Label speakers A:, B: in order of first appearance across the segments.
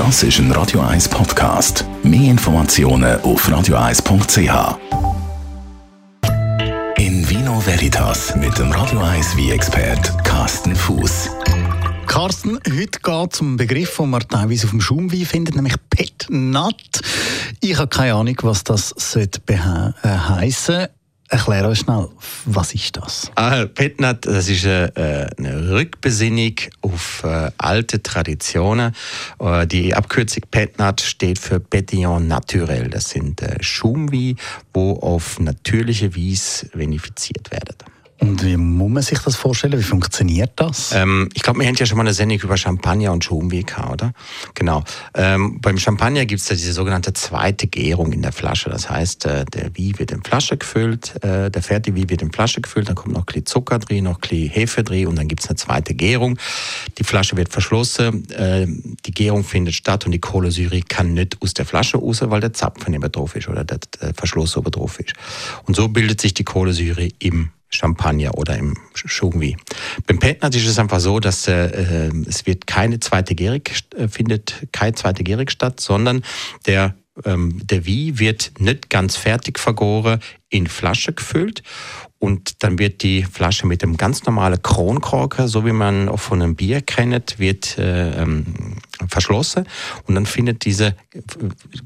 A: Das ist ein Radio 1 Podcast. Mehr Informationen auf radio1.ch. In Vino Veritas mit dem Radio 1 wie expert Carsten Fuß.
B: Carsten, heute geht es um einen Begriff, den man teilweise auf dem Schaumwein findet, nämlich Pet Nut. Ich habe keine Ahnung, was das äh, heißen. Erklär uns schnell, was ist das?
C: Ah, Petnat, das ist eine, äh, eine Rückbesinnung auf äh, alte Traditionen. Äh, die Abkürzung Petnat steht für Petillon Naturel. Das sind äh, Schaumweine, die auf natürliche Weise vinifiziert werden.
B: Und wie muss man sich das vorstellen? Wie funktioniert das?
C: Ähm, ich glaube, wir haben ja schon mal eine Sendung über Champagner und Schaumwein oder? Genau. Ähm, beim Champagner gibt es ja diese sogenannte zweite Gärung in der Flasche. Das heißt, äh, der Wein wird in Flasche gefüllt, äh, der fertige Wein wird in Flasche gefüllt, dann kommt noch ein Zucker drin, noch ein Hefe drin und dann gibt es eine zweite Gärung. Die Flasche wird verschlossen, äh, die Gärung findet statt und die Kohlensäure kann nicht aus der Flasche raus, weil der Zapfen eben drauf ist oder der, der Verschluss oben drauf ist. Und so bildet sich die Kohlensäure im Champagner oder im Chongwi. Beim Petnat ist es einfach so, dass äh, es wird keine zweite Gärig äh, findet keine zweite Gärig statt, sondern der ähm, der Wie wird nicht ganz fertig vergoren, in Flasche gefüllt und dann wird die Flasche mit dem ganz normalen Kronkorker, so wie man auch von einem Bier kennt, wird äh, ähm, verschlossen und dann findet diese,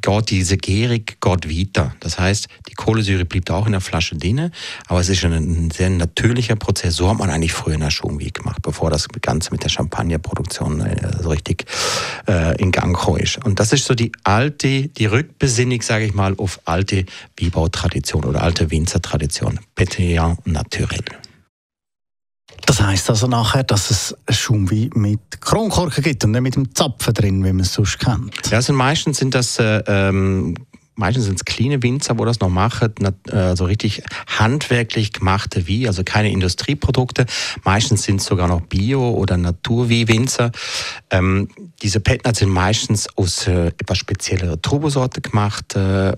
C: geht diese Gärig geht weiter. Das heißt, die Kohlensäure bleibt auch in der Flasche drin, aber es ist ein, sehr natürlicher Prozess. So hat man eigentlich früher in der Schumwie gemacht, bevor das Ganze mit der Champagnerproduktion äh, so richtig äh, in Gang ist. Und das ist so die alte, die Rückbesinnung, sage ich mal, auf alte Wiebautradition oder alte Winzertradition. Pétillant naturel.
B: Das heißt also nachher, dass es Schaumwein mit Kronkorken gibt und nicht mit dem Zapfen drin, wie man es sonst kennt.
C: Ja, also meistens sind das äh, ähm, meistens sind es kleine Winzer, wo das noch machen, also richtig handwerklich gemachte Wie, also keine Industrieprodukte. Meistens sind es sogar noch Bio- oder Natur-Wie-Winzer. Ähm, diese Petnats sind meistens aus äh, etwas speziellere Turbosorte gemacht, äh,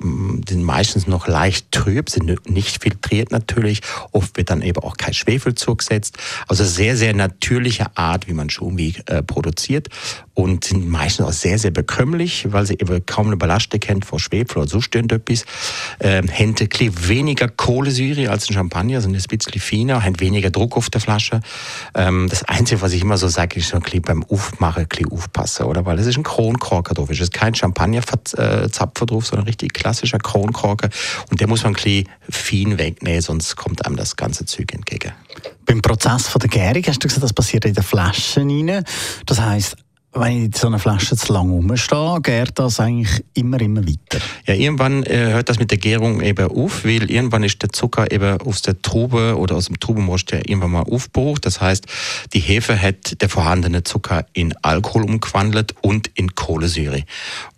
C: sind meistens noch leicht trüb, sind nicht filtriert natürlich. Oft wird dann eben auch kein Schwefel zugesetzt. Also sehr, sehr natürliche Art, wie man Schumi äh, produziert und sind meistens auch sehr, sehr bekömmlich, weil sie eben kaum eine Belastung kennt vor Schwefel oder so stimmt etwas. Ähm, haben weniger Kohlensäure als ein Champagner, sind ein bisschen feiner, haben weniger Druck auf der Flasche. Ähm, das Einzige, was ich immer so sage, ist so ein bisschen beim Aufmachen ein bisschen aufpassen, oder? Weil es ist ein Kronkorker drauf. Es ist kein Champagnerzapfer drauf, sondern ein richtig klassischer Kronkorker. Und der muss man ein bisschen fein wegnehmen, sonst kommt einem das ganze Zeug entgegen.
B: Beim Prozess von der Gärung hast du gesagt, das passiert in den Flaschen rein. Das heisst, wenn ich so einer Flasche zu lange rumstehe, gärt das eigentlich immer, immer weiter.
C: Ja, irgendwann äh, hört das mit der Gärung eben auf, weil irgendwann ist der Zucker eben aus der Trube oder aus dem Trubenmost ja irgendwann mal aufgebraucht. Das heißt, die Hefe hat der vorhandene Zucker in Alkohol umgewandelt und in Kohlensäure.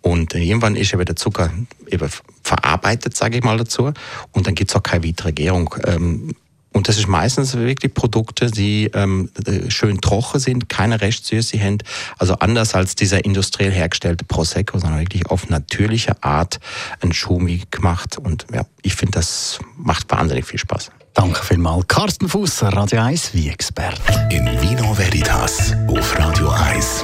C: Und äh, irgendwann ist eben der Zucker eben verarbeitet, sage ich mal dazu. Und dann gibt es auch keine weitere Gärung. Ähm, und das ist meistens wirklich Produkte, die ähm, schön trocken sind, keine Restsüße haben. Also anders als dieser industriell hergestellte Prosecco, sondern wirklich auf natürliche Art ein Schumi gemacht. Und ja, ich finde, das macht wahnsinnig viel Spaß.
B: Danke vielmals. Carsten Fusser, Radio 1 wie Experte.
A: In Vino Veritas auf Radio 1.